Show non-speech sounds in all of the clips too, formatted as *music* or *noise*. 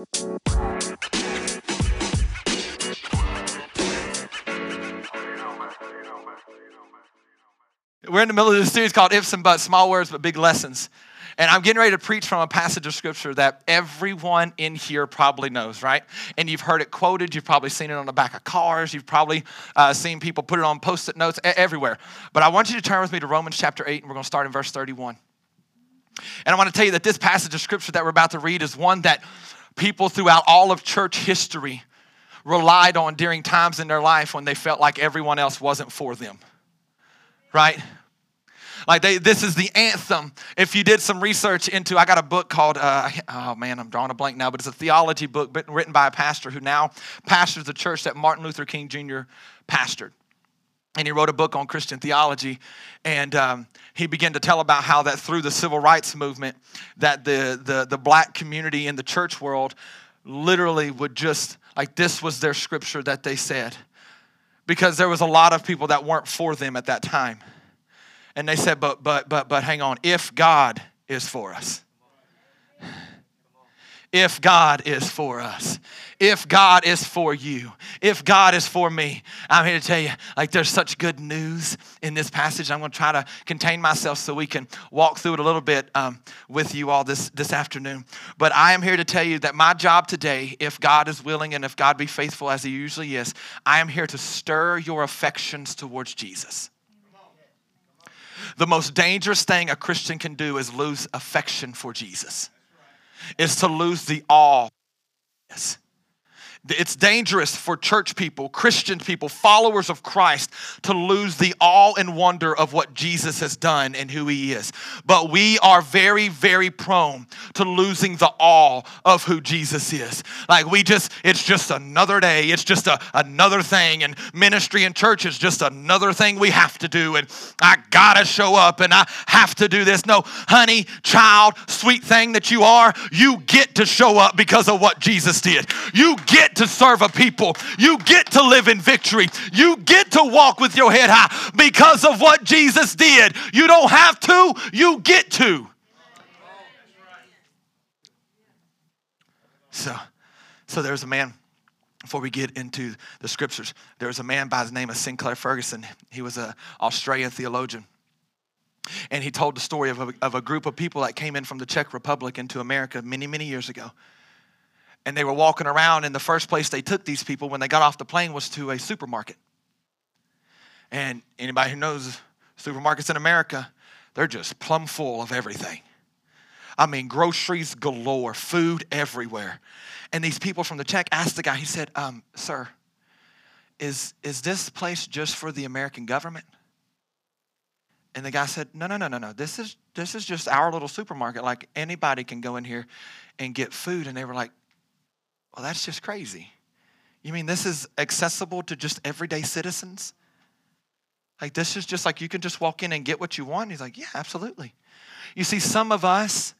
We're in the middle of this series called Ifs and Buts, Small Words but Big Lessons. And I'm getting ready to preach from a passage of scripture that everyone in here probably knows, right? And you've heard it quoted. You've probably seen it on the back of cars. You've probably uh, seen people put it on post it notes everywhere. But I want you to turn with me to Romans chapter 8, and we're going to start in verse 31. And I want to tell you that this passage of scripture that we're about to read is one that people throughout all of church history relied on during times in their life when they felt like everyone else wasn't for them right? Like they, this is the anthem. If you did some research into, I got a book called, uh, oh man, I'm drawing a blank now, but it's a theology book written by a pastor who now pastors the church that Martin Luther King Jr. pastored. And he wrote a book on Christian theology, and um, he began to tell about how that through the civil rights movement, that the, the, the black community in the church world literally would just, like this was their scripture that they said because there was a lot of people that weren't for them at that time. And they said, but, but, but, but hang on, if God is for us, if God is for us, if God is for you, if God is for me, I'm here to tell you, like, there's such good news in this passage. I'm going to try to contain myself so we can walk through it a little bit um, with you all this, this afternoon. But I am here to tell you that my job today, if God is willing and if God be faithful as He usually is, I am here to stir your affections towards Jesus. The most dangerous thing a Christian can do is lose affection for Jesus is to lose the awe. Yes. It's dangerous for church people, Christian people, followers of Christ to lose the awe and wonder of what Jesus has done and who he is. But we are very, very prone to losing the awe of who Jesus is. Like we just, it's just another day, it's just a, another thing, and ministry and church is just another thing we have to do, and I gotta show up and I have to do this. No, honey, child, sweet thing that you are, you get to show up because of what Jesus did. You get get to serve a people. You get to live in victory. You get to walk with your head high because of what Jesus did. You don't have to, you get to. So, so there's a man, before we get into the scriptures, there was a man by the name of Sinclair Ferguson. He was an Australian theologian. And he told the story of a, of a group of people that came in from the Czech Republic into America many, many years ago and they were walking around and the first place they took these people when they got off the plane was to a supermarket. And anybody who knows supermarkets in america they're just plumb full of everything. I mean groceries galore food everywhere. And these people from the czech asked the guy he said um, sir is, is this place just for the american government? And the guy said no no no no no. This is this is just our little supermarket. Like anybody can go in here and get food. And they were like well, that's just crazy. You mean this is accessible to just everyday citizens? Like, this is just like you can just walk in and get what you want? He's like, yeah, absolutely. You see, some of us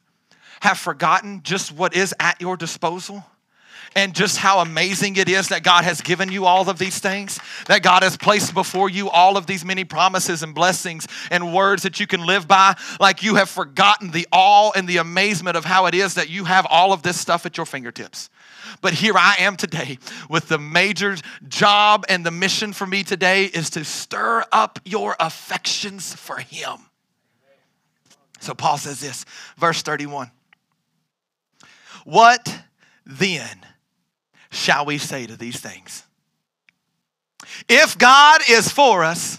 have forgotten just what is at your disposal and just how amazing it is that God has given you all of these things, that God has placed before you all of these many promises and blessings and words that you can live by, like you have forgotten the awe and the amazement of how it is that you have all of this stuff at your fingertips. But here I am today with the major job and the mission for me today is to stir up your affections for Him. So Paul says this, verse 31. What then shall we say to these things? If God is for us,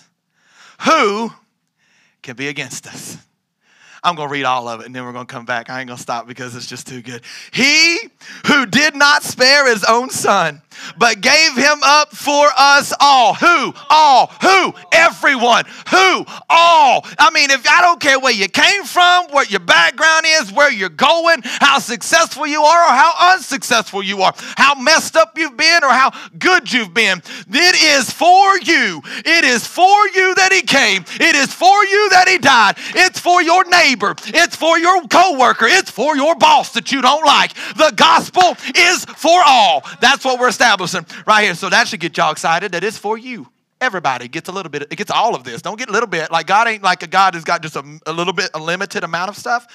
who can be against us? I'm going to read all of it and then we're going to come back. I ain't going to stop because it's just too good. He who did not spare his own son, but gave him up for us all. Who? All. Who? Everyone. Who? All. I mean, if I don't care where you came from, what your background is, where you're going, how successful you are or how unsuccessful you are, how messed up you've been or how good you've been. It is for you. It is for you that he came. It is for you that he died. It's for your neighbor. It's for your coworker. It's for your boss that you don't like. The gospel is for all. That's what we're establishing right here. So that should get y'all excited that it's for you. Everybody gets a little bit, it gets all of this. Don't get a little bit. Like God ain't like a God who's got just a, a little bit, a limited amount of stuff.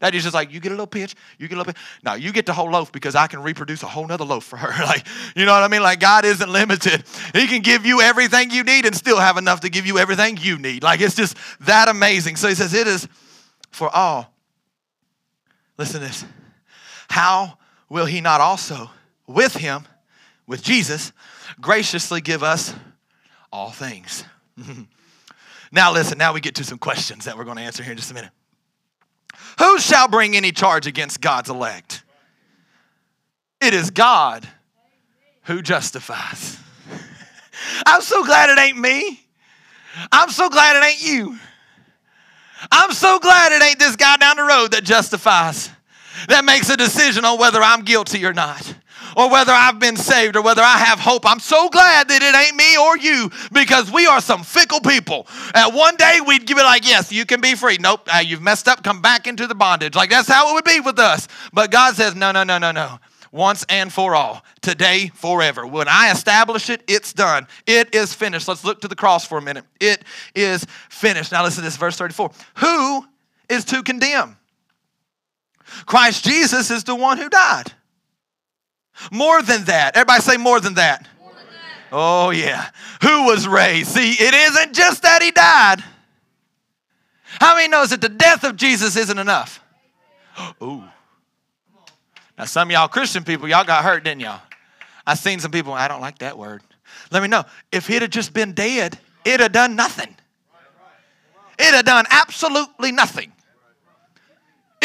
That is just like, you get a little pinch, you get a little bit. No, you get the whole loaf because I can reproduce a whole nother loaf for her. *laughs* like, you know what I mean? Like, God isn't limited. He can give you everything you need and still have enough to give you everything you need. Like, it's just that amazing. So he says, it is for all. Listen to this. How will he not also, with him, with Jesus, graciously give us all things? *laughs* now, listen, now we get to some questions that we're going to answer here in just a minute. Who shall bring any charge against God's elect? It is God who justifies. *laughs* I'm so glad it ain't me. I'm so glad it ain't you. I'm so glad it ain't this guy down the road that justifies, that makes a decision on whether I'm guilty or not or whether I've been saved or whether I have hope. I'm so glad that it ain't me or you because we are some fickle people. And one day we'd give it like, yes, you can be free. Nope, uh, you've messed up, come back into the bondage. Like that's how it would be with us. But God says, no, no, no, no, no. Once and for all, today, forever. When I establish it, it's done. It is finished. Let's look to the cross for a minute. It is finished. Now, listen to this, verse 34. Who is to condemn? Christ Jesus is the one who died more than that. Everybody say more than that. More than that. Oh, yeah. Who was raised? See, it isn't just that he died. How many knows that the death of Jesus isn't enough? Ooh. Now, some y'all Christian people, y'all got hurt, didn't y'all? I seen some people, I don't like that word. Let me know. If he'd have just been dead, it'd have done nothing. It'd have done absolutely nothing.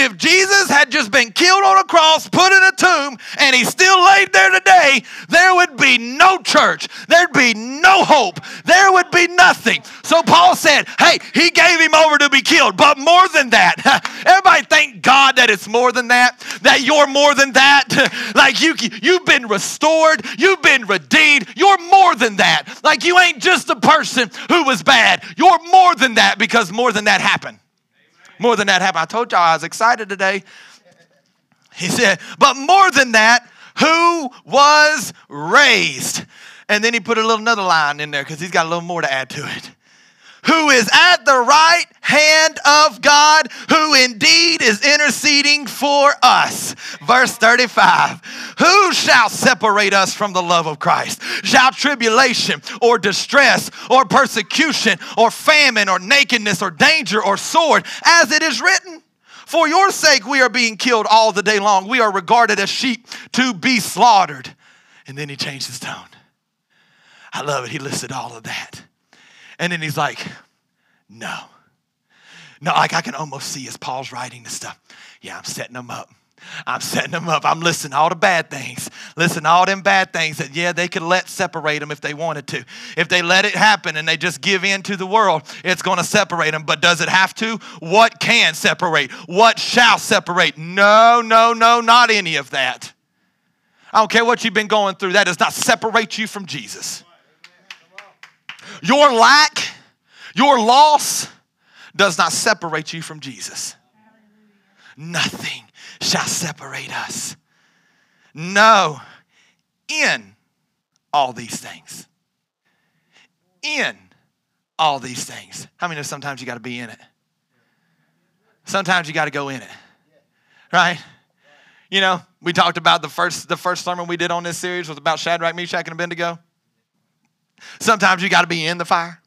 If Jesus had just been killed on a cross, put in a tomb, and he still laid there today, there would be no church. There'd be no hope. There would be nothing. So Paul said, Hey, he gave him over to be killed. But more than that, *laughs* everybody thank God that it's more than that, that you're more than that. *laughs* like you, you've been restored, you've been redeemed, you're more than that. Like you ain't just a person who was bad, you're more than that because more than that happened more than that happened. I told y'all I was excited today. He said, but more than that, who was raised. And then he put a little another line in there because he's got a little more to add to it who is at the right hand of God, who indeed is interceding for us. Verse 35 Who shall separate us from the love of Christ? Shall tribulation or distress or persecution or famine or nakedness or danger or sword, as it is written? For your sake, we are being killed all the day long. We are regarded as sheep to be slaughtered. And then he changed his tone. I love it. He listed all of that. And then he's like, no. No, like I can almost see as Paul's writing this stuff. Yeah, I'm setting them up. I'm setting them up. I'm listening to all the bad things. Listen all them bad things that, yeah, they could let separate them if they wanted to. If they let it happen and they just give in to the world, it's going to separate them. But does it have to? What can separate? What shall separate? No, no, no, not any of that. I don't care what you've been going through, that does not separate you from Jesus. Your lack, your loss does not separate you from Jesus. Nothing shall separate us. No, in all these things. In all these things. How many know sometimes you got to be in it? Sometimes you got to go in it. Right? You know, we talked about the first the first sermon we did on this series was about Shadrach, Meshach, and Abednego. Sometimes you got to be in the fire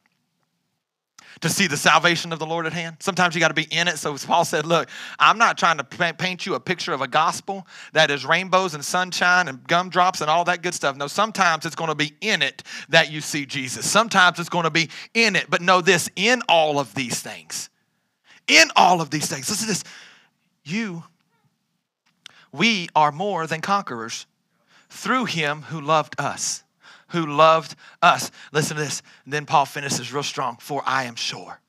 to see the salvation of the Lord at hand. Sometimes you got to be in it. So Paul said, Look, I'm not trying to paint you a picture of a gospel that is rainbows and sunshine and gumdrops and all that good stuff. No, sometimes it's going to be in it that you see Jesus. Sometimes it's going to be in it. But know this in all of these things, in all of these things, listen to this. You, we are more than conquerors through him who loved us who loved us. Listen to this. And then Paul finishes real strong. For I am sure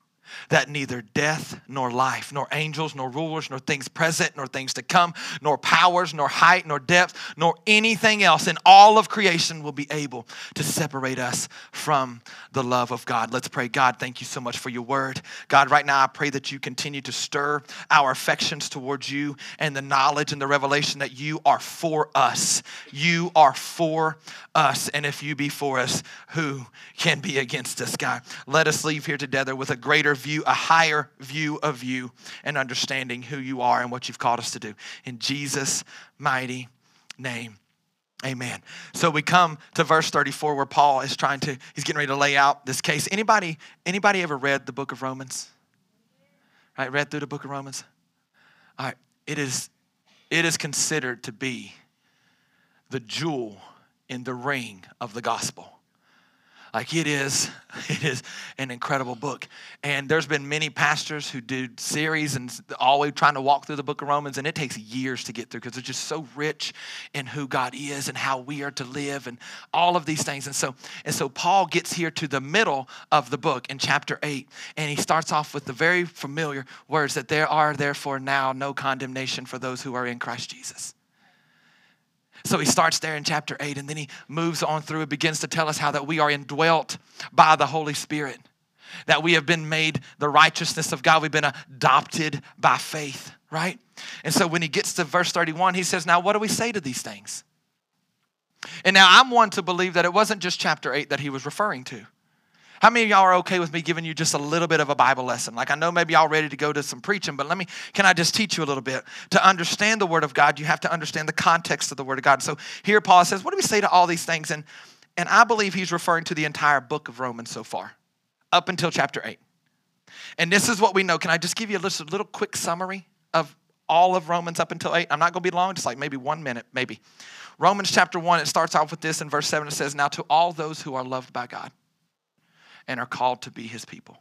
that neither death nor life, nor angels, nor rulers, nor things present, nor things to come, nor powers, nor height, nor depth, nor anything else in all of creation will be able to separate us from the love of God. Let's pray. God, thank you so much for your word. God, right now I pray that you continue to stir our affections towards you and the knowledge and the revelation that you are for us. You are for us. And if you be for us, who can be against us, God? Let us leave here together with a greater view, a higher view of you and understanding who you are and what you've called us to do. In Jesus' mighty name. Amen. So we come to verse 34 where Paul is trying to, he's getting ready to lay out this case. Anybody, anybody ever read the book of Romans? Right, read through the book of Romans? All right, it is, it is considered to be the jewel in the ring of the gospel. Like it is, *laughs* it is an incredible book. And there's been many pastors who do series and always trying to walk through the book of Romans, and it takes years to get through because it's just so rich in who God is and how we are to live and all of these things. And so, and so Paul gets here to the middle of the book in chapter 8, and he starts off with the very familiar words that there are therefore now no condemnation for those who are in Christ Jesus. So he starts there in chapter 8 and then he moves on through and begins to tell us how that we are indwelt by the Holy Spirit, that we have been made the righteousness of God, we've been adopted by faith, right? And so when he gets to verse 31, he says, Now what do we say to these things? And now I'm one to believe that it wasn't just chapter 8 that he was referring to. How many of y'all are okay with me giving you just a little bit of a Bible lesson? Like I know maybe y'all ready to go to some preaching, but let me can I just teach you a little bit? To understand the word of God, you have to understand the context of the word of God. So here Paul says, what do we say to all these things? And and I believe he's referring to the entire book of Romans so far, up until chapter 8. And this is what we know. Can I just give you a little, little quick summary of all of Romans up until 8? I'm not going to be long, just like maybe one minute, maybe. Romans chapter 1, it starts off with this in verse 7. It says, Now to all those who are loved by God and are called to be his people.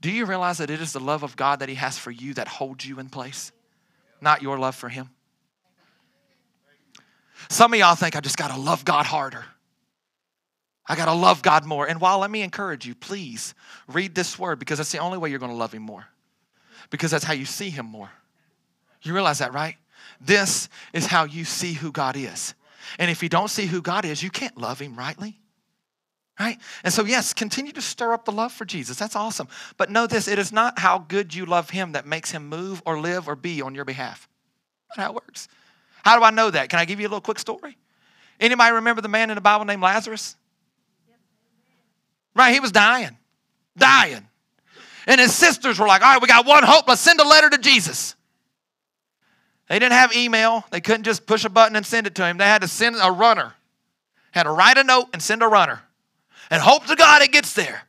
Do you realize that it is the love of God that he has for you that holds you in place, not your love for him? Some of y'all think I just got to love God harder. I got to love God more. And while let me encourage you, please read this word because that's the only way you're going to love him more. Because that's how you see him more. You realize that, right? This is how you see who God is. And if you don't see who God is, you can't love him rightly right? And so, yes, continue to stir up the love for Jesus. That's awesome. But know this it is not how good you love him that makes him move or live or be on your behalf. How it works. How do I know that? Can I give you a little quick story? Anybody remember the man in the Bible named Lazarus? Right, he was dying, dying. And his sisters were like, all right, we got one hope. Let's send a letter to Jesus. They didn't have email. They couldn't just push a button and send it to him. They had to send a runner. Had to write a note and send a runner and hope to God it gets there.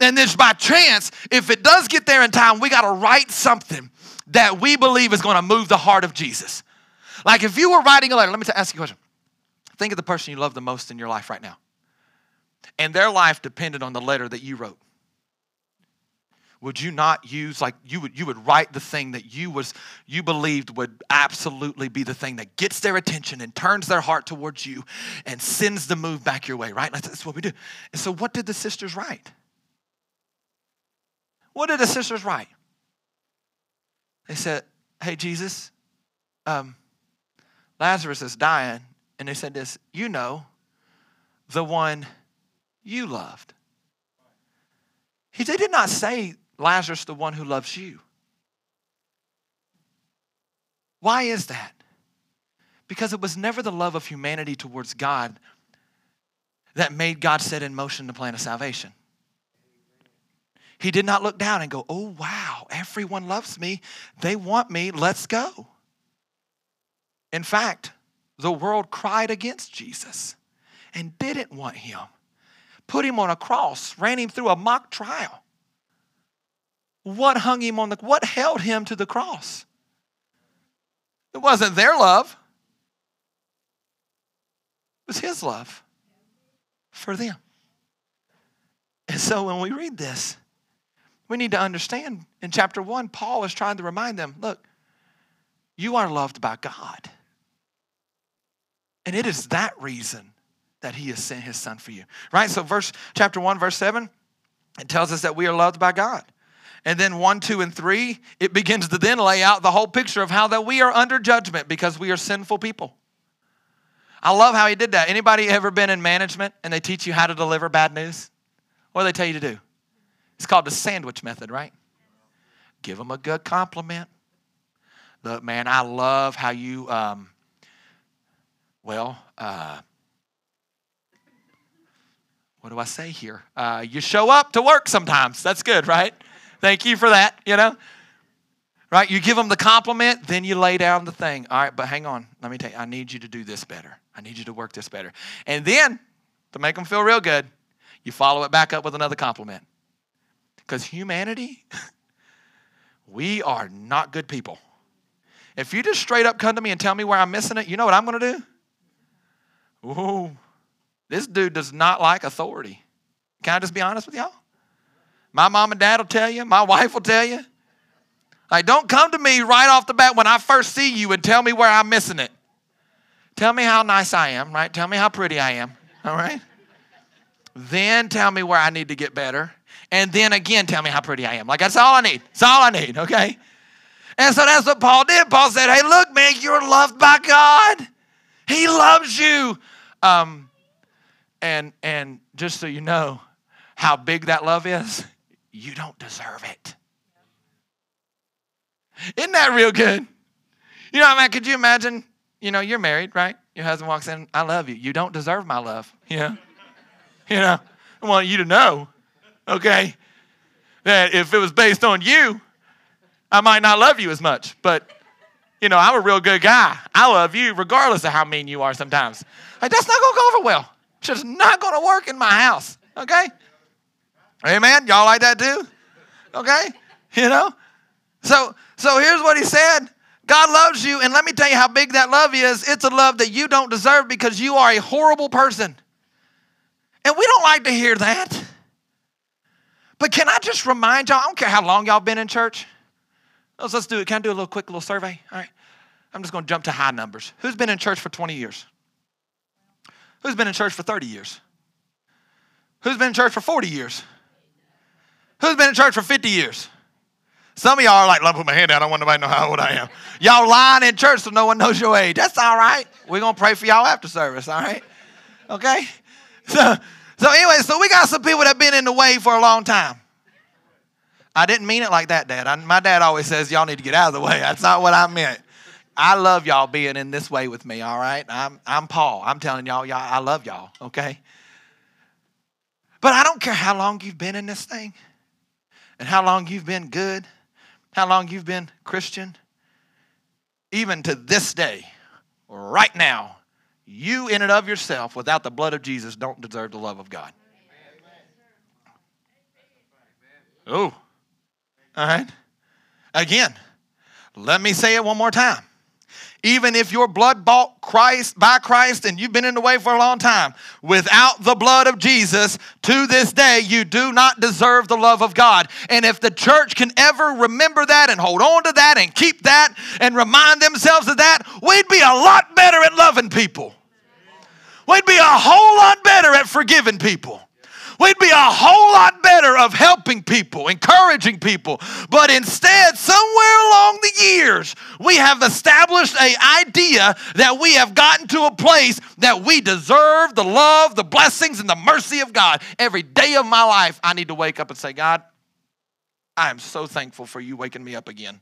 And then by chance, if it does get there in time, we got to write something that we believe is going to move the heart of Jesus. Like if you were writing a letter, let me ask you a question. Think of the person you love the most in your life right now. And their life depended on the letter that you wrote would you not use like you would you would write the thing that you was you believed would absolutely be the thing that gets their attention and turns their heart towards you and sends the move back your way right? That's what we do. And so what did the sisters write? What did the sisters write? They said hey jesus um, lazarus is dying. And they said this you know the one you loved. He, they did not say Lazarus, the one who loves you. Why is that? Because it was never the love of humanity towards God that made God set in motion the plan of salvation. He did not look down and go, Oh, wow, everyone loves me. They want me. Let's go. In fact, the world cried against Jesus and didn't want him, put him on a cross, ran him through a mock trial. What hung him on the what held him to the cross? It wasn't their love. It was his love for them. And so when we read this, we need to understand in chapter 1 Paul is trying to remind them, look, you are loved by God. And it is that reason that he has sent his son for you. Right? So verse chapter 1 verse 7 it tells us that we are loved by God. And then 1, 2, and 3, it begins to then lay out the whole picture of how that we are under judgment because we are sinful people. I love how he did that. Anybody ever been in management and they teach you how to deliver bad news? What do they tell you to do? It's called the sandwich method, right? Give them a good compliment. Look, man, I love how you, um, well, uh, what do I say here? Uh, you show up to work sometimes. That's good, right? Thank you for that, you know? Right? You give them the compliment, then you lay down the thing. All right, but hang on. Let me tell you, I need you to do this better. I need you to work this better. And then, to make them feel real good, you follow it back up with another compliment. Because humanity, *laughs* we are not good people. If you just straight up come to me and tell me where I'm missing it, you know what I'm going to do? Ooh, this dude does not like authority. Can I just be honest with y'all? My mom and dad will tell you, my wife will tell you. Like, don't come to me right off the bat when I first see you and tell me where I'm missing it. Tell me how nice I am, right? Tell me how pretty I am, all right? Then tell me where I need to get better. And then again, tell me how pretty I am. Like, that's all I need. That's all I need, okay? And so that's what Paul did. Paul said, Hey, look, man, you're loved by God. He loves you. Um, and and just so you know how big that love is, you don't deserve it. Isn't that real good? You know, man, could you imagine? You know, you're married, right? Your husband walks in, I love you. You don't deserve my love. *laughs* Know? You know, I want you to know, okay, that if it was based on you, I might not love you as much. But, you know, I'm a real good guy. I love you regardless of how mean you are sometimes. Like, that's not going to go over well. It's just not going to work in my house, okay? Amen? Y'all like that too? Okay? *laughs* You know? So, so here's what he said. God loves you, and let me tell you how big that love is. It's a love that you don't deserve because you are a horrible person. And we don't like to hear that. But can I just remind y'all, I don't care how long y'all been in church. Let's, let's do it. Can I do a little quick little survey? All right. I'm just going to jump to high numbers. Who's been in church for 20 years? Who's been in church for 30 years? Who's been in church for 40 years? Who's been in church for 50 years? Some of y'all are like, let me put my hand down. I don't want nobody to know how old I am. Y'all lying in church so no one knows your age. That's all right. We're going to pray for y'all after service, all right? Okay? So, so anyway, so we got some people that have been in the way for a long time. I didn't mean it like that, Dad. I, my dad always says, y'all need to get out of the way. That's not what I meant. I love y'all being in this way with me, all right? I'm, I'm Paul. I'm telling y'all, y'all, I love y'all, okay? But I don't care how long you've been in this thing and how long you've been good, how long you've been Christian. Even to this day, right now, you in and of yourself, without the blood of Jesus, don't deserve the love of God. Oh, all right. Again, let me say it one more time. Even if your blood bought Christ by Christ and you've been in the way for a long time, without the blood of Jesus, to this day, you do not deserve the love of God. And if the church can ever remember that and hold on to that and keep that and remind themselves of that, we'd be a lot better at loving people. We'd be a whole lot better at forgiving people. We'd be a whole lot better of helping people, encouraging people. But instead, somewhere along the years, we have established an idea that we have gotten to a place that we deserve the love, the blessings, and the mercy of God. Every day of my life, I need to wake up and say, God, I am so thankful for you waking me up again.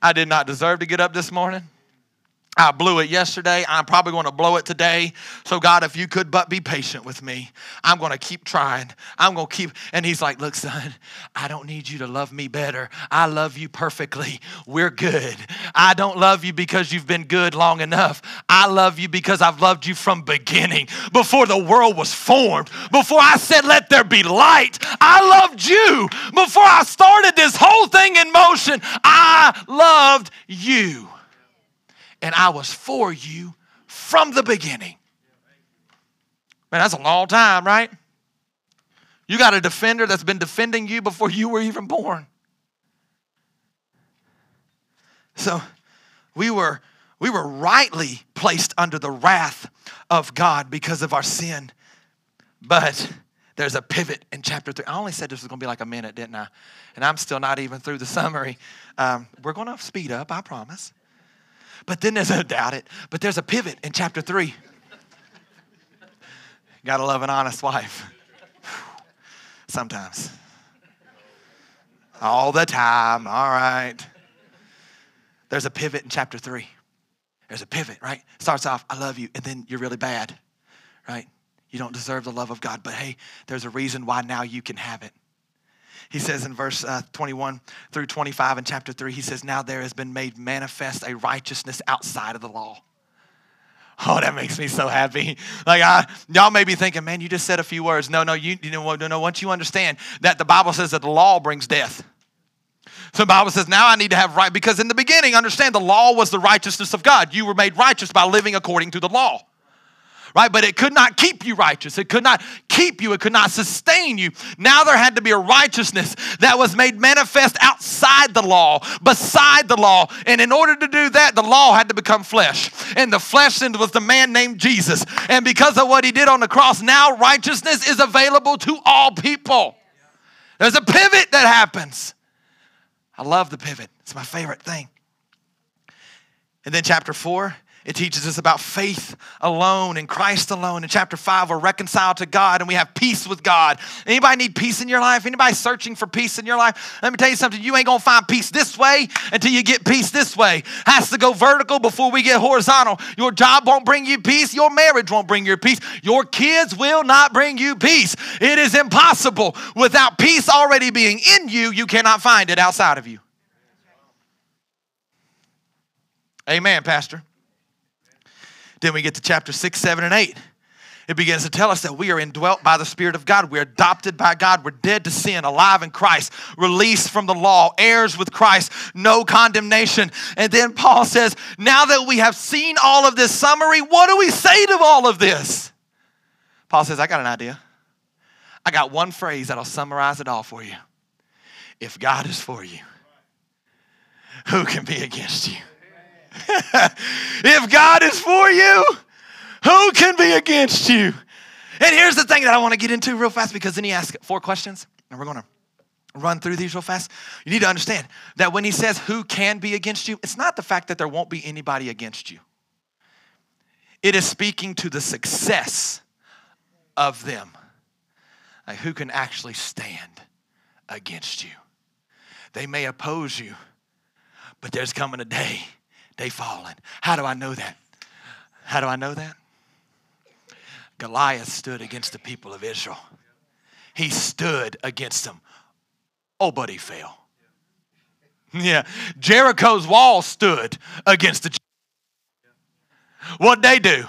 I did not deserve to get up this morning. I blew it yesterday. I'm probably going to blow it today. So, God, if you could but be patient with me, I'm going to keep trying. I'm going to keep. And he's like, Look, son, I don't need you to love me better. I love you perfectly. We're good. I don't love you because you've been good long enough. I love you because I've loved you from beginning, before the world was formed, before I said, Let there be light. I loved you. Before I started this whole thing in motion, I loved you and I was for you from the beginning. Man, that's a long time, right? You got a defender that's been defending you before you were even born. So we were we were rightly placed under the wrath of God because of our sin. But there's a pivot in chapter three. I only said this was going to be like a minute, didn't I? And I'm still not even through the summary. Um, we're going to speed up, I promise. But then there's a doubt it, but there's a pivot in chapter three. Gotta love an honest wife. Sometimes. All the time, all right. There's a pivot in chapter three. There's a pivot, right? Starts off, I love you, and then you're really bad, right? You don't deserve the love of God, but hey, there's a reason why now you can have it. He says in verse uh, 21 through 25 in chapter 3, he says, Now there has been made manifest a righteousness outside of the law. Oh, that makes me so happy. Like, I, y'all may be thinking, man, you just said a few words. No, no, you, you know, no, no. Once you understand that the Bible says that the law brings death. So the Bible says, now I need to have right, because in the beginning, understand the law was the righteousness of God. You were made righteous by living according to the law right? But it could not keep you righteous. It could not keep you. It could not sustain you. Now there had to be a righteousness that was made manifest outside the law, beside the law. And in order to do that, the law had to become flesh. And the flesh was the man named Jesus. And because of what he did on the cross, now righteousness is available to all people. There's a pivot that happens. I love the pivot, it's my favorite thing. And then, chapter four, it teaches us about faith alone and Christ alone. In chapter 5, we're reconciled to God and we have peace with God. Anybody need peace in your life? Anybody searching for peace in your life? Let me tell you something. You ain't going to find peace this way until you get peace this way. Has to go vertical before we get horizontal. Your job won't bring you peace. Your marriage won't bring you peace. Your kids will not bring you peace. It is impossible. Without peace already being in you, you cannot find it outside of you. Amen, Pastor. Then we get to chapter 6, 7, and 8. It begins to tell us that we are indwelt by the Spirit of God. We're adopted by God. We're dead to sin, alive in Christ, released from the law, heirs with Christ, no condemnation. And then Paul says, Now that we have seen all of this summary, what do we say to all of this? Paul says, I got an idea. I got one phrase that'll summarize it all for you. If God is for you, who can be against you? *laughs* if God is for you, who can be against you? And here's the thing that I want to get into real fast because then he asks four questions, and we're going to run through these real fast. You need to understand that when he says who can be against you, it's not the fact that there won't be anybody against you, it is speaking to the success of them. Like who can actually stand against you? They may oppose you, but there's coming a day they fallen. How do I know that? How do I know that? Goliath stood against the people of Israel. He stood against them. Oh, but he fell. Yeah. Jericho's wall stood against the What'd they do?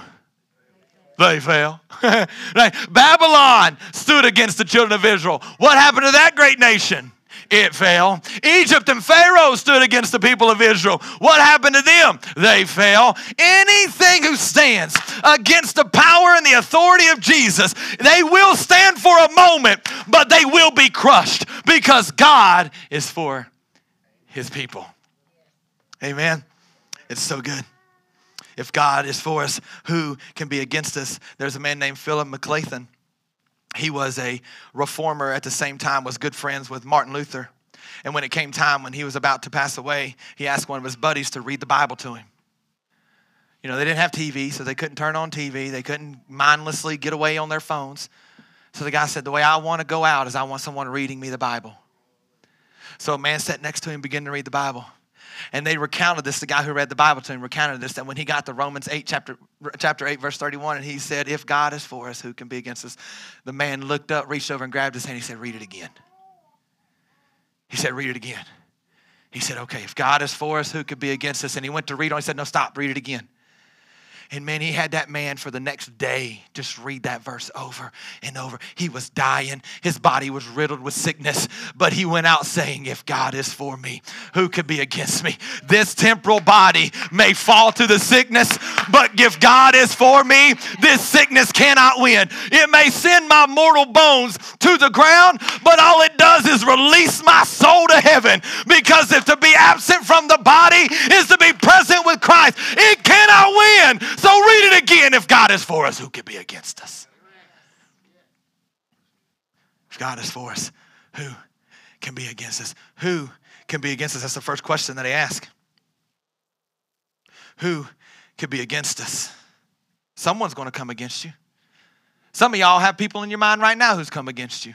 They fell. *laughs* Babylon stood against the children of Israel. What happened to that great nation? It fell. Egypt and Pharaoh stood against the people of Israel. What happened to them? They fell. Anything who stands against the power and the authority of Jesus, they will stand for a moment, but they will be crushed because God is for his people. Amen. It's so good. If God is for us, who can be against us? There's a man named Philip Melanchthon he was a reformer at the same time, was good friends with Martin Luther. And when it came time when he was about to pass away, he asked one of his buddies to read the Bible to him. You know, they didn't have TV, so they couldn't turn on TV. They couldn't mindlessly get away on their phones. So the guy said, The way I want to go out is I want someone reading me the Bible. So a man sat next to him, began to read the Bible. And they recounted this, the guy who read the Bible to him recounted this, that when he got to Romans 8, chapter, chapter 8, verse 31, and he said, If God is for us, who can be against us? The man looked up, reached over, and grabbed his hand. He said, Read it again. He said, Read it again. He said, Okay, if God is for us, who could be against us? And he went to read on. He said, No, stop, read it again. And man, he had that man for the next day just read that verse over and over. He was dying, his body was riddled with sickness, but he went out saying, If God is for me, who could be against me? This temporal body may fall to the sickness, but if God is for me, this sickness cannot win. It may send my mortal bones to the ground, but all it does is release my soul to heaven. Because if to be absent from the body is to be present with Christ, it cannot win. So read it again. If God is for us, who can be against us? If God is for us, who can be against us? Who can be against us? That's the first question that I ask. Who could be against us? Someone's going to come against you. Some of y'all have people in your mind right now who's come against you.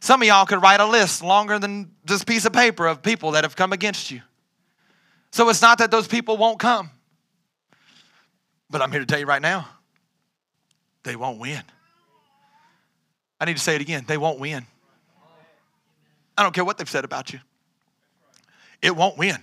Some of y'all could write a list longer than this piece of paper of people that have come against you. So it's not that those people won't come. But I'm here to tell you right now they won't win. I need to say it again. They won't win. I don't care what they've said about you. It won't win.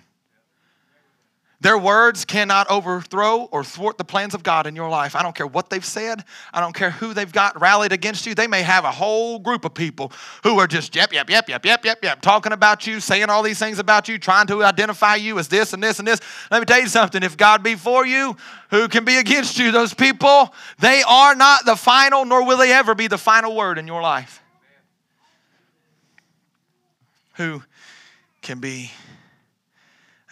Their words cannot overthrow or thwart the plans of God in your life. I don't care what they've said. I don't care who they've got rallied against you. They may have a whole group of people who are just yep, yep, yep, yep, yep, yep, yep, talking about you, saying all these things about you, trying to identify you as this and this and this. Let me tell you something. If God be for you, who can be against you? Those people, they are not the final, nor will they ever be the final word in your life. Who can be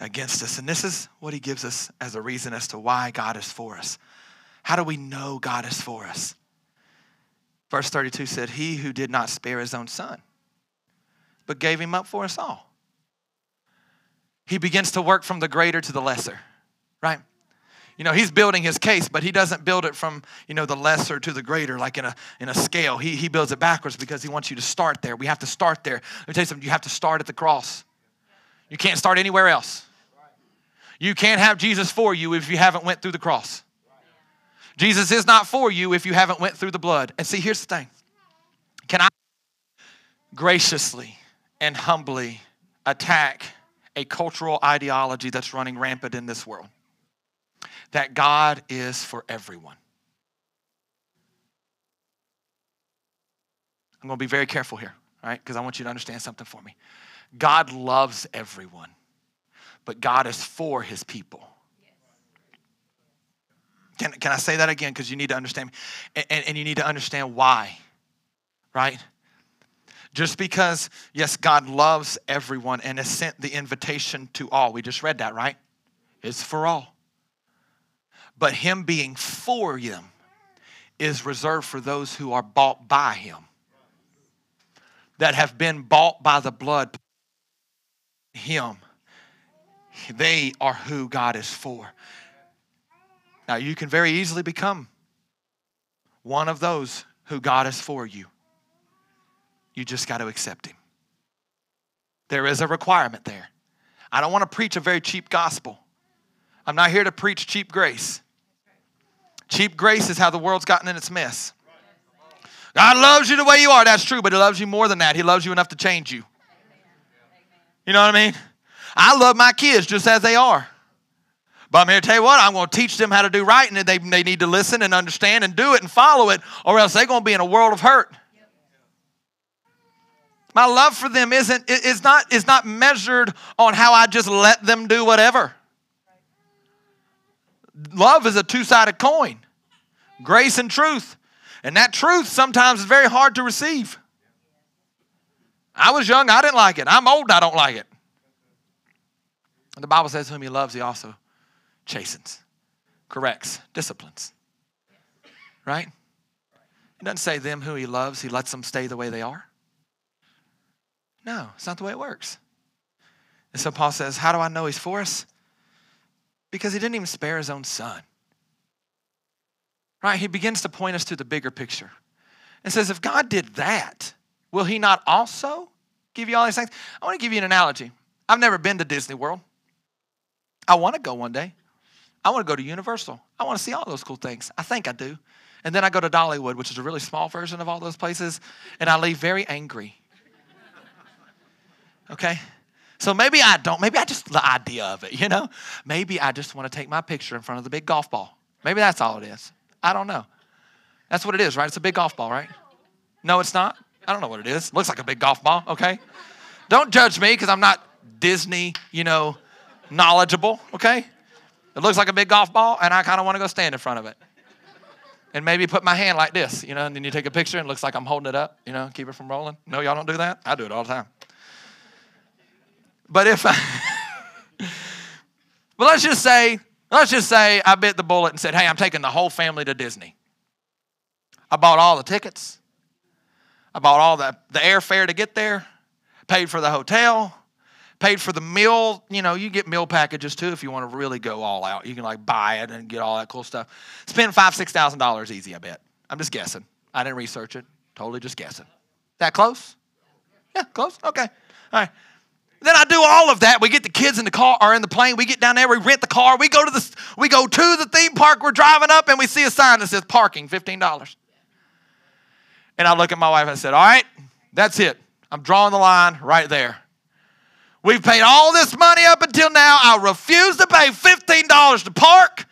against us. And this is what he gives us as a reason as to why God is for us. How do we know God is for us? Verse 32 said, He who did not spare his own son, but gave him up for us all. He begins to work from the greater to the lesser, right? You know, he's building his case, but he doesn't build it from, you know, the lesser to the greater, like in a, in a scale. He, he builds it backwards because he wants you to start there. We have to start there. Let me tell you something, you have to start at the cross. You can't start anywhere else. You can't have Jesus for you if you haven't went through the cross. Jesus is not for you if you haven't went through the blood. And see, here's the thing. Can I graciously and humbly attack a cultural ideology that's running rampant in this world? That God is for everyone. I'm going to be very careful here, right? Because I want you to understand something for me. God loves everyone but God is for his people. Can, can I say that again? Because you need to understand, and, and you need to understand why, right? Just because, yes, God loves everyone and has sent the invitation to all. We just read that, right? It's for all. But Him being for them is reserved for those who are bought by Him, that have been bought by the blood. Him they are who God is for. Now, you can very easily become one of those who God is for you. You just got to accept Him. There is a requirement there. I don't want to preach a very cheap gospel. I'm not here to preach cheap grace. Cheap grace is how the world's gotten in its mess. God loves you the way you are. That's true, but He loves you more than that. He loves you enough to change you. You know what I mean? I love my kids just as they are. But I'm here to tell you what, I'm going to teach them how to do right, and they, they need to listen and understand and do it and follow it, or else they're going to be in a world of hurt. My love for them isn't is not is not measured on how I just let them do whatever. Love is a two-sided coin. Grace and truth. And that truth sometimes is very hard to receive. I was young, I didn't like it. I'm old, I don't like it. The Bible says, Whom he loves, he also chastens, corrects, disciplines. Right? It doesn't say them who he loves, he lets them stay the way they are. No, it's not the way it works. And so Paul says, How do I know he's for us? Because he didn't even spare his own son. Right? He begins to point us to the bigger picture and says, If God did that, will he not also give you all these things? I want to give you an analogy. I've never been to Disney World. I want to go one day. I want to go to Universal. I want to see all those cool things. I think I do. And then I go to Dollywood, which is a really small version of all those places, and I leave very angry. Okay? So maybe I don't, maybe I just the idea of it, you know? Maybe I just want to take my picture in front of the big golf ball. Maybe that's all it is. I don't know. That's what it is, right? It's a big golf ball, right? No, it's not. I don't know what it is. It looks like a big golf ball, okay? Don't judge me because I'm not Disney, you know, knowledgeable, okay? It looks like a big golf ball, and I kind of want to go stand in front of it. And maybe put my hand like this, you know, and then you take a picture and it looks like I'm holding it up, you know, keep it from rolling. No, y'all don't do that? I do it all the time. But if I, *laughs* but let's just say, let's just say I bit the bullet and said, hey, I'm taking the whole family to Disney. I bought all the tickets. I bought all the, the airfare to get there, paid for the hotel, paid for the meal. You know, you get meal packages too if you want to really go all out. You can like buy it and get all that cool stuff. Spend five, six thousand dollars easy, I bet. I'm just guessing. I didn't research it. Totally just guessing. That close? Yeah, close? Okay. All right. Then I do all of that. We get the kids in the car or in the plane. We get down there. We rent the car. We go to the we go to the theme park. We're driving up and we see a sign that says parking, fifteen dollars. And I look at my wife and I said, "All right, that's it. I'm drawing the line right there. We've paid all this money up until now. I refuse to pay fifteen dollars to park.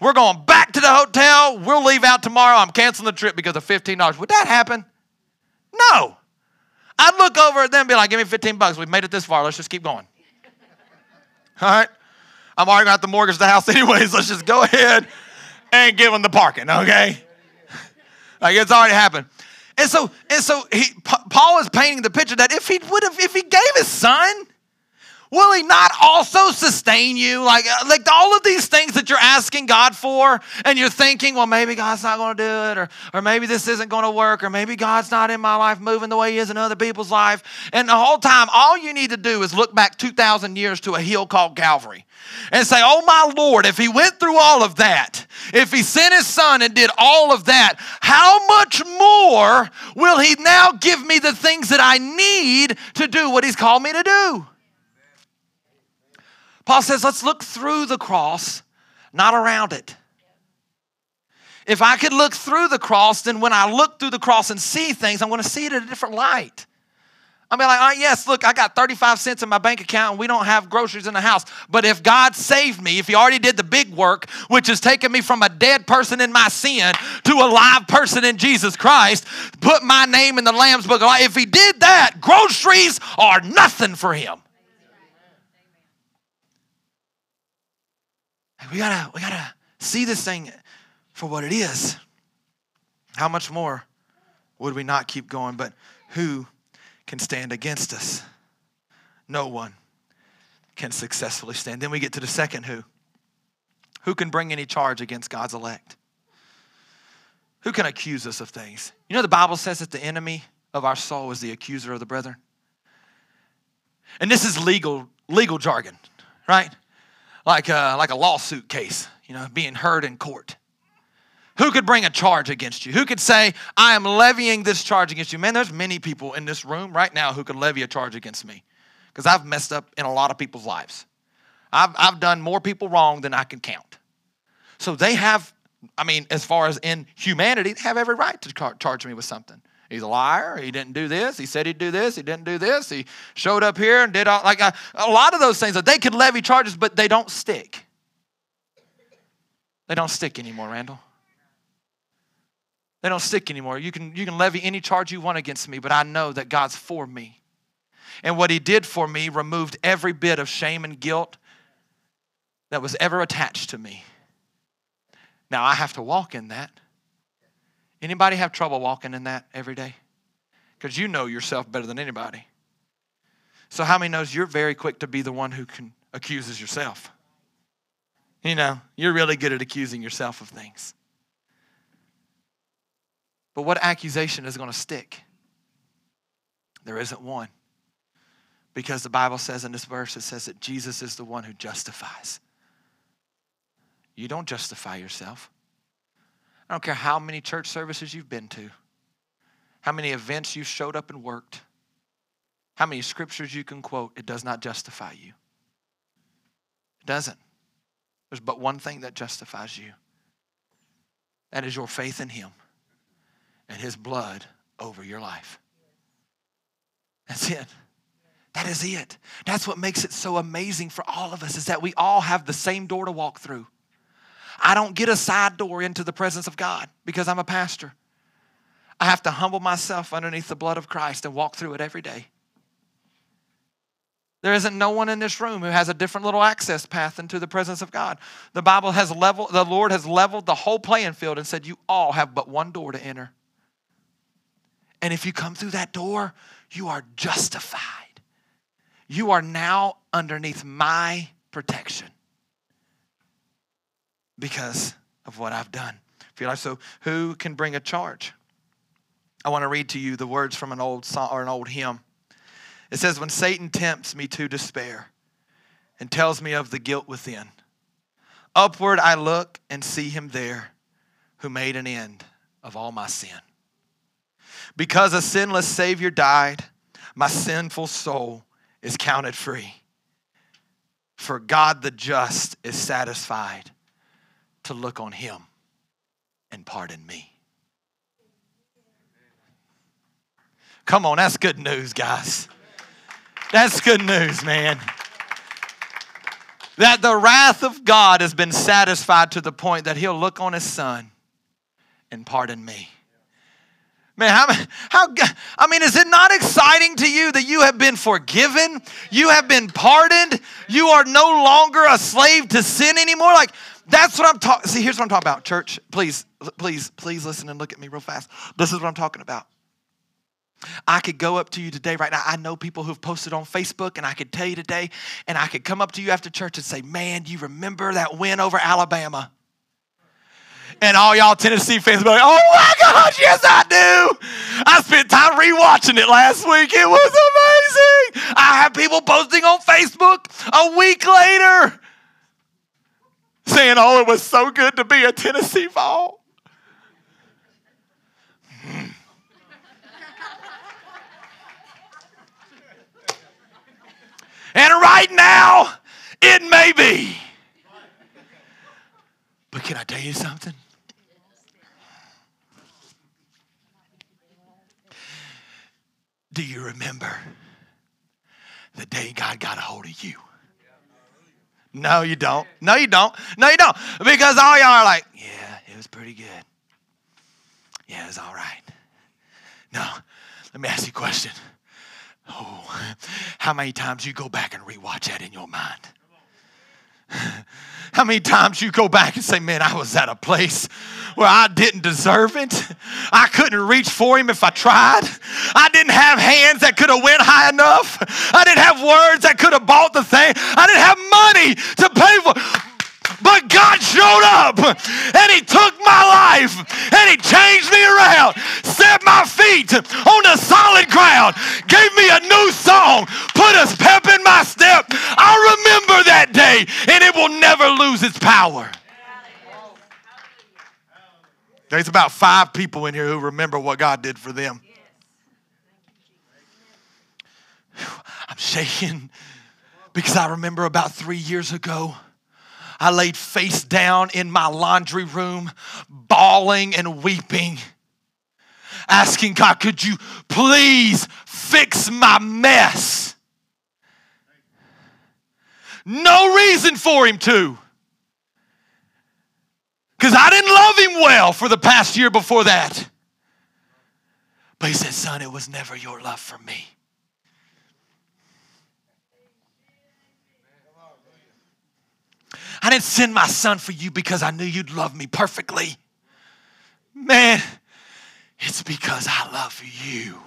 We're going back to the hotel. We'll leave out tomorrow. I'm canceling the trip because of fifteen dollars. Would that happen? No. I'd look over at them and be like, give me 15 bucks. We've made it this far. Let's just keep going. *laughs* All right? I'm already going to have to mortgage the house *laughs* anyways. Let's just go ahead and give them the parking, okay? *laughs* like it's already happened. And so, and so he, Paul is painting the picture that if he would have, if he gave his son, Will he not also sustain you? Like, uh, like all of these things that you're asking God for, and you're thinking, well, maybe God's not going to do it, or, or maybe this isn't going to work, or maybe God's not in my life moving the way He is in other people's life. And the whole time, all you need to do is look back 2,000 years to a hill called Calvary and say, oh my Lord, if He went through all of that, if He sent His Son and did all of that, how much more will He now give me the things that I need to do what He's called me to do? Paul says, let's look through the cross, not around it. If I could look through the cross, then when I look through the cross and see things, I'm going to see it in a different light. I mean, like, oh, yes, look, I got 35 cents in my bank account and we don't have groceries in the house. But if God saved me, if He already did the big work, which has taken me from a dead person in my sin to a live person in Jesus Christ, put my name in the Lamb's book of life, if He did that, groceries are nothing for Him. We gotta, we gotta see this thing for what it is. How much more would we not keep going? But who can stand against us? No one can successfully stand. Then we get to the second who. Who can bring any charge against God's elect? Who can accuse us of things? You know, the Bible says that the enemy of our soul is the accuser of the brethren. And this is legal, legal jargon, right? Like a, like a lawsuit case, you know, being heard in court. Who could bring a charge against you? Who could say, I am levying this charge against you? Man, there's many people in this room right now who could levy a charge against me because I've messed up in a lot of people's lives. I've, I've done more people wrong than I can count. So they have, I mean, as far as in humanity, they have every right to charge me with something. He's a liar. He didn't do this. He said he'd do this. He didn't do this. He showed up here and did all, like a, a lot of those things that they could levy charges, but they don't stick. They don't stick anymore, Randall. They don't stick anymore. You can, you can levy any charge you want against me, but I know that God's for me. And what He did for me removed every bit of shame and guilt that was ever attached to me. Now I have to walk in that. Anybody have trouble walking in that every day? Because you know yourself better than anybody. So how many knows you're very quick to be the one who can accuses yourself? You know, you're really good at accusing yourself of things. But what accusation is going to stick? There isn't one. Because the Bible says in this verse, it says that Jesus is the one who justifies. You don't justify yourself. I don't care how many church services you've been to, how many events you've showed up and worked, how many scriptures you can quote, it does not justify you. It doesn't. There's but one thing that justifies you that is your faith in Him and His blood over your life. That's it. That is it. That's what makes it so amazing for all of us is that we all have the same door to walk through. I don't get a side door into the presence of God because I'm a pastor. I have to humble myself underneath the blood of Christ and walk through it every day. There isn't no one in this room who has a different little access path into the presence of God. The Bible has leveled, the Lord has leveled the whole playing field and said, You all have but one door to enter. And if you come through that door, you are justified. You are now underneath my protection because of what I've done your life. So, who can bring a charge? I want to read to you the words from an old song or an old hymn. It says, When Satan tempts me to despair and tells me of the guilt within, upward I look and see him there who made an end of all my sin. Because a sinless Savior died, my sinful soul is counted free. For God the just is satisfied to look on him and pardon me. Come on, that's good news, guys. That's good news, man. That the wrath of God has been satisfied to the point that he'll look on his son and pardon me. Man, how, how, I mean, is it not exciting to you that you have been forgiven? You have been pardoned? You are no longer a slave to sin anymore? Like, that's what I'm talking. See, here's what I'm talking about, church. Please, please, please listen and look at me real fast. This is what I'm talking about. I could go up to you today, right now. I know people who've posted on Facebook, and I could tell you today, and I could come up to you after church and say, Man, you remember that win over Alabama? And all y'all Tennessee fans be like, oh my gosh, yes, I do. I spent time rewatching it last week. It was amazing. I have people posting on Facebook a week later saying, oh, it was so good to be a Tennessee Vol. Hmm. And right now, it may be. But can I tell you something? Do you remember the day God got a hold of you? No, you don't. No, you don't. No, you don't. Because all y'all are like, yeah, it was pretty good. Yeah, it was all right. No, let me ask you a question. Oh, how many times you go back and rewatch that in your mind? *laughs* How many times you go back and say, Man, I was at a place where I didn't deserve it. I couldn't reach for him if I tried. I didn't have hands that could have went high enough. Have words that could have bought the thing. I didn't have money to pay for but God showed up and He took my life and He changed me around, set my feet on the solid ground, gave me a new song, put a pep in my step. I remember that day and it will never lose its power. There's about five people in here who remember what God did for them. I'm shaking because I remember about three years ago. I laid face down in my laundry room, bawling and weeping, asking God, could you please fix my mess? No reason for him to. Because I didn't love him well for the past year before that. But he said, Son, it was never your love for me. I didn't send my son for you because I knew you'd love me perfectly. Man, it's because I love you.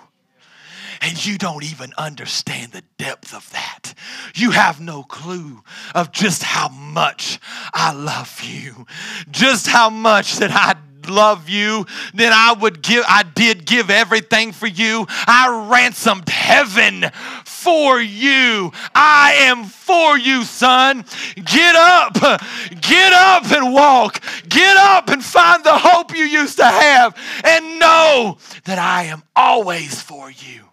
And you don't even understand the depth of that. You have no clue of just how much I love you, just how much that I love you, then I would give, I did give everything for you. I ransomed heaven for you. I am for you, son. Get up, get up and walk. Get up and find the hope you used to have and know that I am always for you.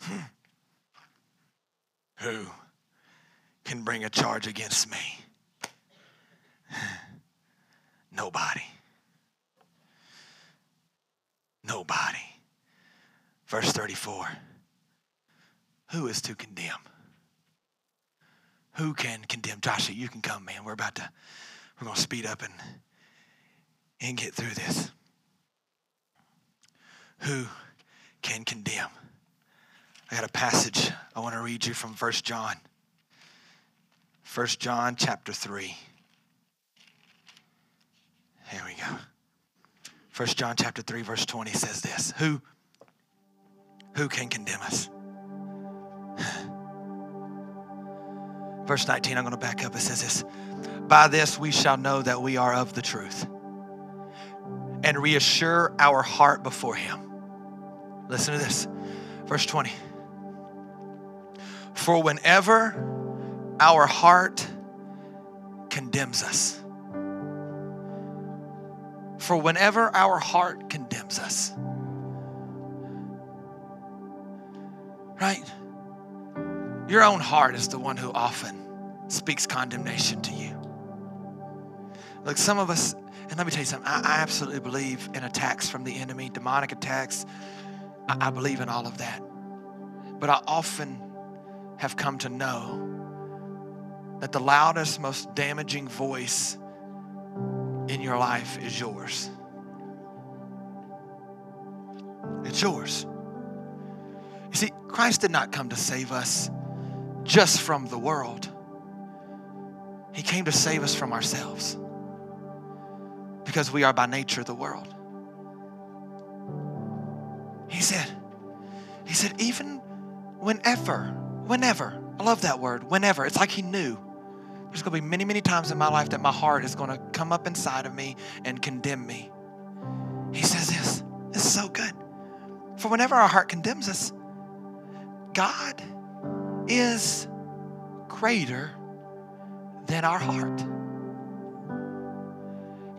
Hmm. Who can bring a charge against me? *sighs* Nobody. Nobody. Verse 34 Who is to condemn? Who can condemn? Joshua, you can come, man. We're about to, we're going to speed up and, and get through this. Who can condemn? I got a passage I want to read you from First John. First John chapter 3. Here we go. First John chapter 3 verse 20 says this. Who who can condemn us? Verse 19, I'm going to back up. It says this By this we shall know that we are of the truth and reassure our heart before Him. Listen to this. Verse 20. For whenever our heart condemns us, for whenever our heart condemns us, Right? Your own heart is the one who often speaks condemnation to you. Look, some of us, and let me tell you something, I, I absolutely believe in attacks from the enemy, demonic attacks. I, I believe in all of that. But I often have come to know that the loudest, most damaging voice in your life is yours. It's yours. You see, Christ did not come to save us just from the world, He came to save us from ourselves because we are by nature the world. He said, He said, even whenever, whenever, I love that word, whenever, it's like He knew. There's to be many, many times in my life that my heart is to come up inside of me and condemn me. He says this. This is so good. For whenever our heart condemns us, God is greater than our heart.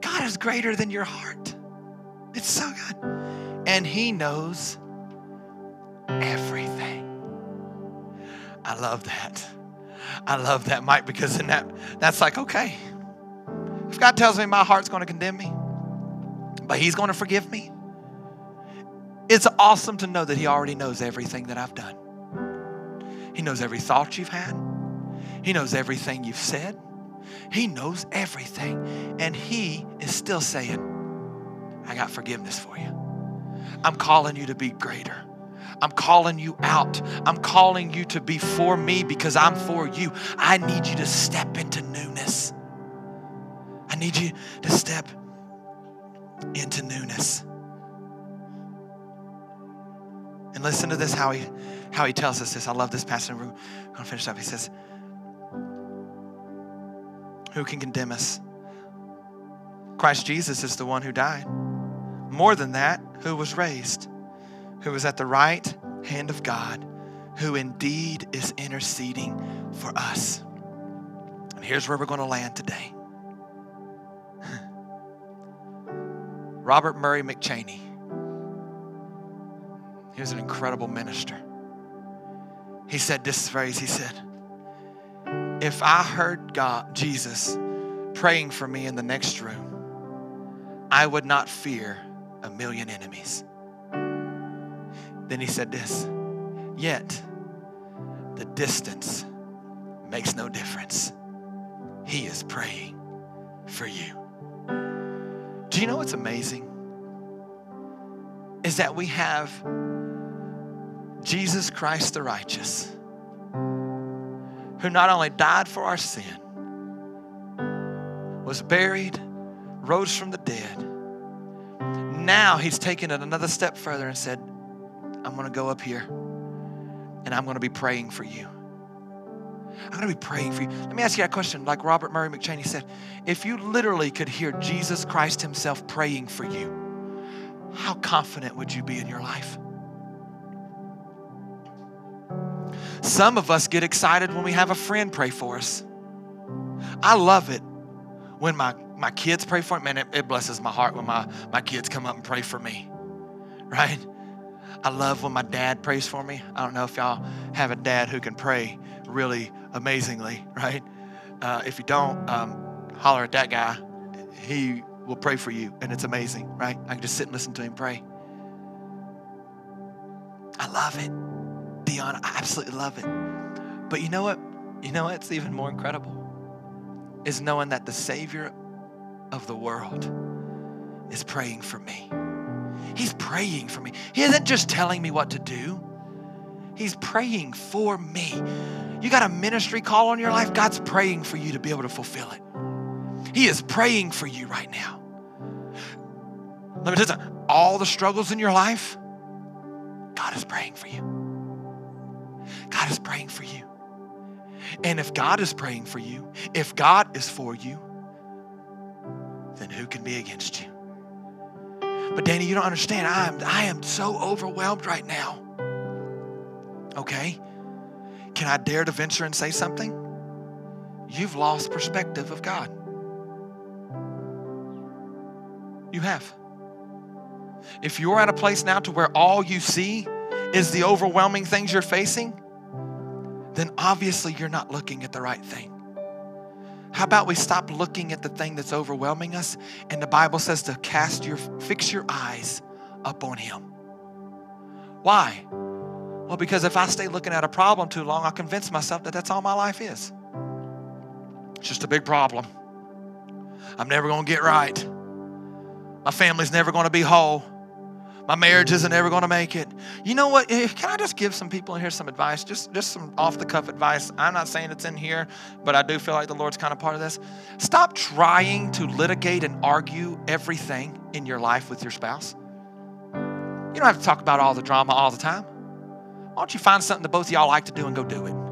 God is greater than your heart. It's so good. And He knows everything. I love that. I love that, Mike, because in that, that's like, okay, if God tells me my heart's going to condemn me, but He's going to forgive me, it's awesome to know that He already knows everything that I've done. He knows every thought you've had, He knows everything you've said, He knows everything. And He is still saying, I got forgiveness for you. I'm calling you to be greater. I'm calling you out. I'm calling you to be for me because I'm for you. I need you to step into newness. I need you to step into newness. And listen to this how he how he tells us this. I love this passage. Going to finish up. He says, Who can condemn us? Christ Jesus is the one who died. More than that, who was raised who is at the right hand of God, who indeed is interceding for us. And here's where we're going to land today. *laughs* Robert Murray McCheyne. He was an incredible minister. He said this phrase, he said, if I heard God, Jesus, praying for me in the next room, I would not fear a million enemies. Then he said this Yet the distance makes no difference. He is praying for you. Do you know what's amazing? Is that we have Jesus Christ the righteous, who not only died for our sin, was buried, rose from the dead. Now he's taken it another step further and said, I'm going to go up here and I'm going to be praying for you. I'm going to be praying for you. Let me ask you a question. Like Robert Murray McCheyne said, if you literally could hear Jesus Christ Himself praying for you, how confident would you be in your life? Some of us get excited when we have a friend pray for us. I love it when my, my kids pray for me. Man, it, it blesses my heart when my, my kids come up and pray for me, right? I love when my dad prays for me. I don't know if y'all have a dad who can pray really amazingly, right? Uh, if you don't, um, holler at that guy. He will pray for you, and it's amazing, right? I can just sit and listen to him pray. I love it. I absolutely love it. But you know what? You know what's even more incredible? Is knowing that the Savior of the world is praying for me. He's praying for me. He isn't just telling me what to do, He's praying for me. You got a ministry call on your life, God's praying for you to be able to fulfill it. He is praying for you right now. Let me tell you something all the struggles in your life, God is praying for you. God is praying for you. And if God is praying for you, if God is for you, then who can be against you? But Danny, you don't understand. I am, I am so overwhelmed right now. Okay? Can I dare to venture and say something? You've lost perspective of God. You have. If you're at a place now to where all you see is the overwhelming things you're facing, then obviously you're not looking at the right thing. How about we stop looking at the thing that's overwhelming us? And the Bible says to cast your, fix your eyes up on Him. Why? Well, because if I stay looking at a problem too long, I'll convince myself that that's all my life is. It's just a big problem. I'm never going to get right. My family's never going to be whole. My marriage isn't ever going to make it. You know what? Eh, can I just give some people in here some advice? Just, just some off the cuff advice. I'm not saying it's in here, but I do feel like the Lord's kind of part of this. Stop trying to litigate and argue everything in your life with your spouse. You don't have to talk about all the drama all the time. Why don't you find something that both of y'all like to do and go do it?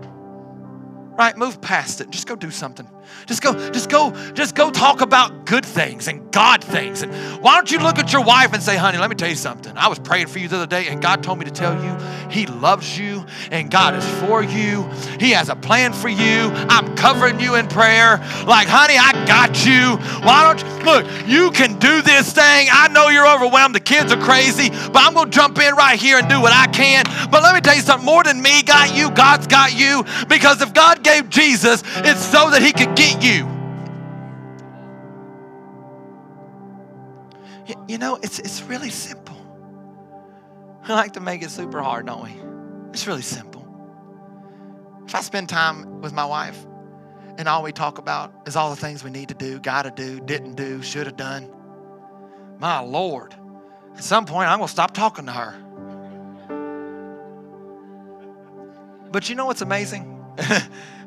Right move past it. Just go do something. Just go just go just go talk about good things and god things. And why don't you look at your wife and say honey let me tell you something. I was praying for you the other day and god told me to tell you he loves you and god is for you. He has a plan for you. I'm covering you in prayer. Like honey i got you. Why don't you look you can do this thing. I know you're overwhelmed. The kids are crazy but i'm to jump in right here and do what i can. But let me tell you something. More than me got you god's got you. Because if god gave Jesus, it's so that he could get you. You know, it's, it's really simple. *laughs* We like to make it super hard, don't we? It's really simple. If I spend time with my wife and all we talk about is all the things we need to do, got to do, didn't do, should have done, my Lord, at some point I'm going to stop talking to her. But you know what's amazing? *laughs*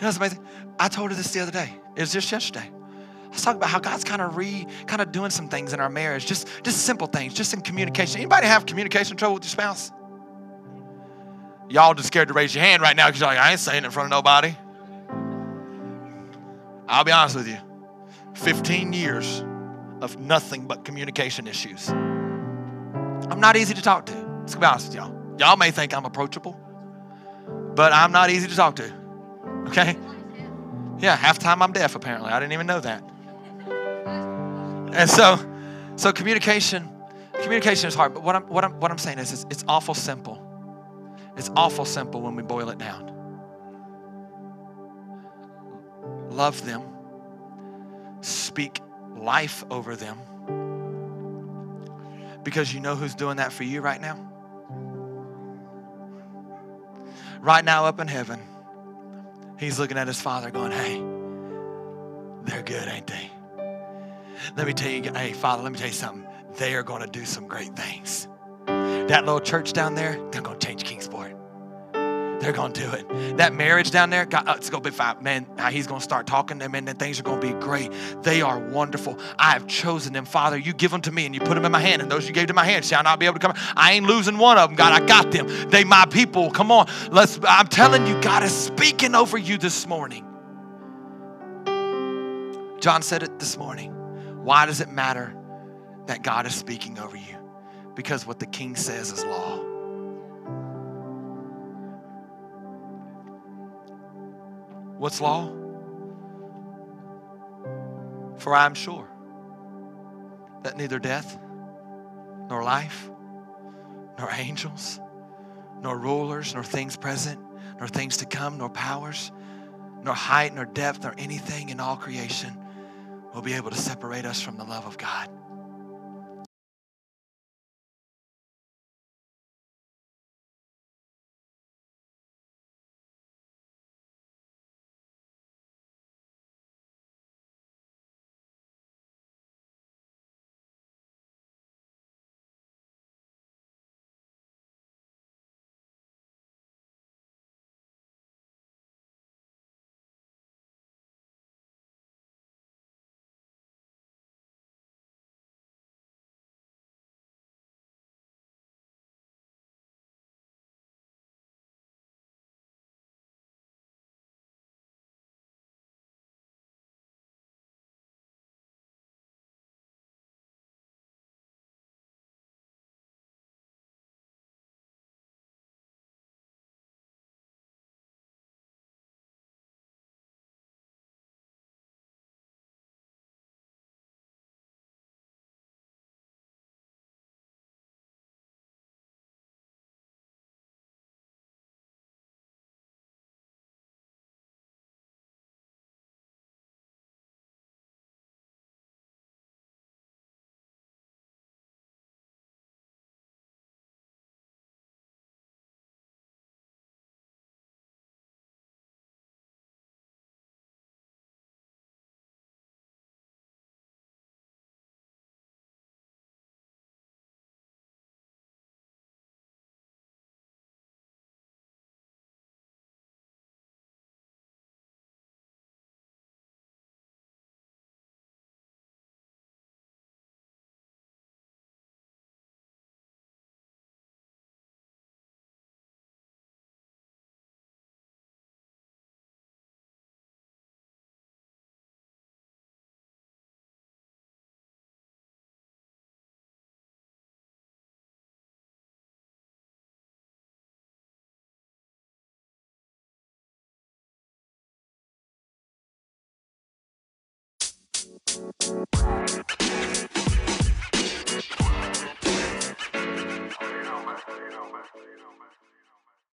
You know amazing? I told her this the other day. It was just yesterday. I was talking about how God's kind of re, kind of doing some things in our marriage, just, just simple things, just in communication. Anybody have communication trouble with your spouse? Y'all just scared to raise your hand right now because you're like, I ain't saying it in front of nobody. I'll be honest with you. 15 years of nothing but communication issues. I'm not easy to talk to. Let's be honest with y'all. Y'all may think I'm approachable, but I'm not easy to talk to. Okay? Yeah, half time I'm deaf apparently. I didn't even know that. And so, so communication, communication is hard. But what I'm what I'm what I'm saying is, it's, it's awful simple. It's awful simple when we boil it down. Love them. Speak life over them. Because you know who's doing that for you right now? Right now, up in heaven, He's looking at his father going, hey, they're good, ain't they? Let me tell you, hey, Father, let me tell you something. They are going to do some great things. That little church down there, they're going to change. They're going to do it. That marriage down there, God, uh, it's going to be fine. Man, he's going to start talking to them and then things are going to be great. They are wonderful. I have chosen them. Father, you give them to me and you put them in my hand. And those you gave to my hand shall not be able to come. I ain't losing one of them, God. I got them. They my people. Come on. Let's, I'm telling you, God is speaking over you this morning. John said it this morning. Why does it matter that God is speaking over you? Because what the king says is law. What's law? For I am sure that neither death, nor life, nor angels, nor rulers, nor things present, nor things to come, nor powers, nor height, nor depth, nor anything in all creation will be able to separate us from the love of God